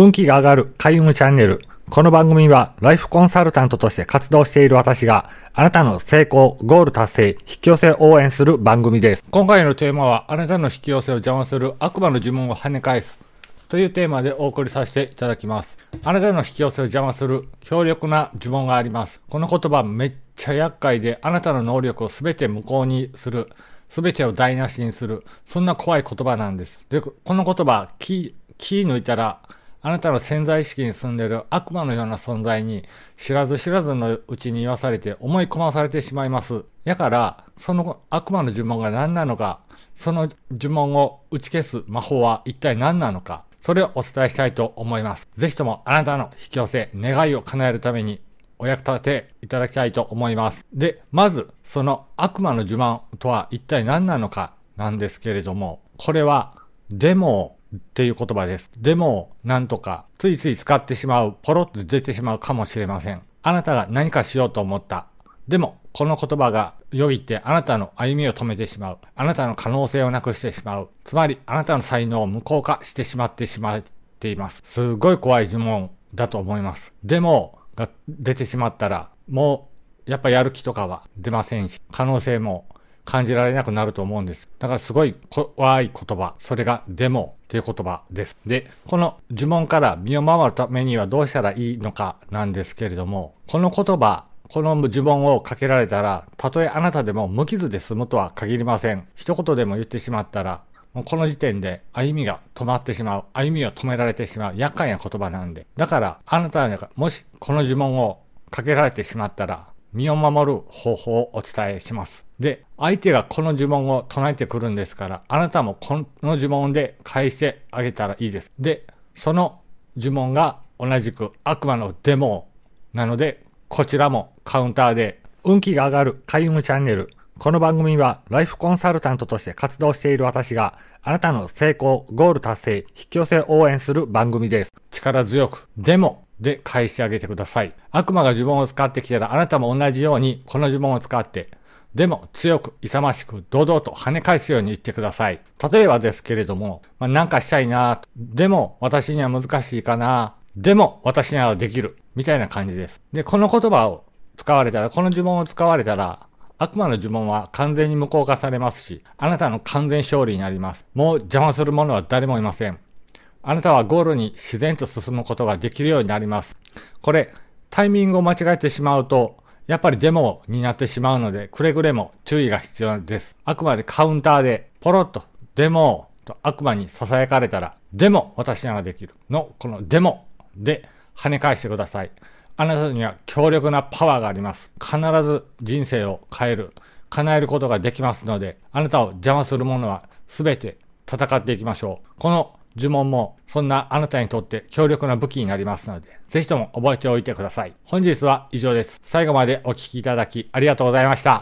運気が上がる開運チャンネル。この番組はライフコンサルタントとして活動している私があなたの成功、ゴール達成、引き寄せを応援する番組です。今回のテーマはあなたの引き寄せを邪魔する悪魔の呪文を跳ね返すというテーマでお送りさせていただきます。あなたの引き寄せを邪魔する強力な呪文があります。この言葉めっちゃ厄介であなたの能力を全て無効にする。全てを台無しにする。そんな怖い言葉なんです。で、この言葉、気、気抜いたら、あなたの潜在意識に住んでいる悪魔のような存在に知らず知らずのうちに言わされて思い込まされてしまいます。やから、その悪魔の呪文が何なのか、その呪文を打ち消す魔法は一体何なのか、それをお伝えしたいと思います。ぜひともあなたの引き寄せ、願いを叶えるためにお役立ていただきたいと思います。で、まず、その悪魔の呪文とは一体何なのかなんですけれども、これはデモっていう言葉です。デモをなんとかついつい使ってしまう、ポロッと出てしまうかもしれません。あなたが何かしようと思った。でも、この言葉がよぎってあなたの歩みを止めてしまう。あなたの可能性をなくしてしまう。つまり、あなたの才能を無効化してしまってしまっています。すごい怖い呪文だと思います。でも、が出てしまったら、もう、やっぱやる気とかは出ませんし、可能性も感じられなくなると思うんです。だからすごい怖い言葉、それがデモっていう言葉です。で、この呪文から身を守るためにはどうしたらいいのかなんですけれども、この言葉、この呪文をかけられたら、たとえあなたでも無傷で済むとは限りません。一言でも言ってしまったら、もうこの時点で歩みが止まってしまう。歩みを止められてしまう。厄介な言葉なんで。だから、あなたがもしこの呪文をかけられてしまったら、身を守る方法をお伝えします。で、相手がこの呪文を唱えてくるんですから、あなたもこの呪文で返してあげたらいいです。で、その呪文が同じく悪魔のデモなので、こちらもカウンターで運気が上がる開運チャンネルこの番組はライフコンサルタントとして活動している私があなたの成功、ゴール達成、引き寄せ応援する番組です。力強く、でも、で返してあげてください。悪魔が呪文を使ってきたらあなたも同じようにこの呪文を使って、でも強く、勇ましく、堂々と跳ね返すように言ってください。例えばですけれども、まあ、なんかしたいなでも私には難しいかなでも私ならできる。みたいな感じです。で、この言葉を使われたら、この呪文を使われたら、悪魔の呪文は完全に無効化されますし、あなたの完全勝利になります。もう邪魔する者は誰もいません。あなたはゴールに自然と進むことができるようになります。これ、タイミングを間違えてしまうと、やっぱりデモになってしまうので、くれぐれも注意が必要です。あくまでカウンターで、ポロッと、デモと悪魔に囁かれたら、でも私ならできるの、このデモで跳ね返してください。あなたには強力なパワーがあります。必ず人生を変える、叶えることができますので、あなたを邪魔するものは全て戦っていきましょう。この呪文もそんなあなたにとって強力な武器になりますので、ぜひとも覚えておいてください。本日は以上です。最後までお聴きいただきありがとうございました。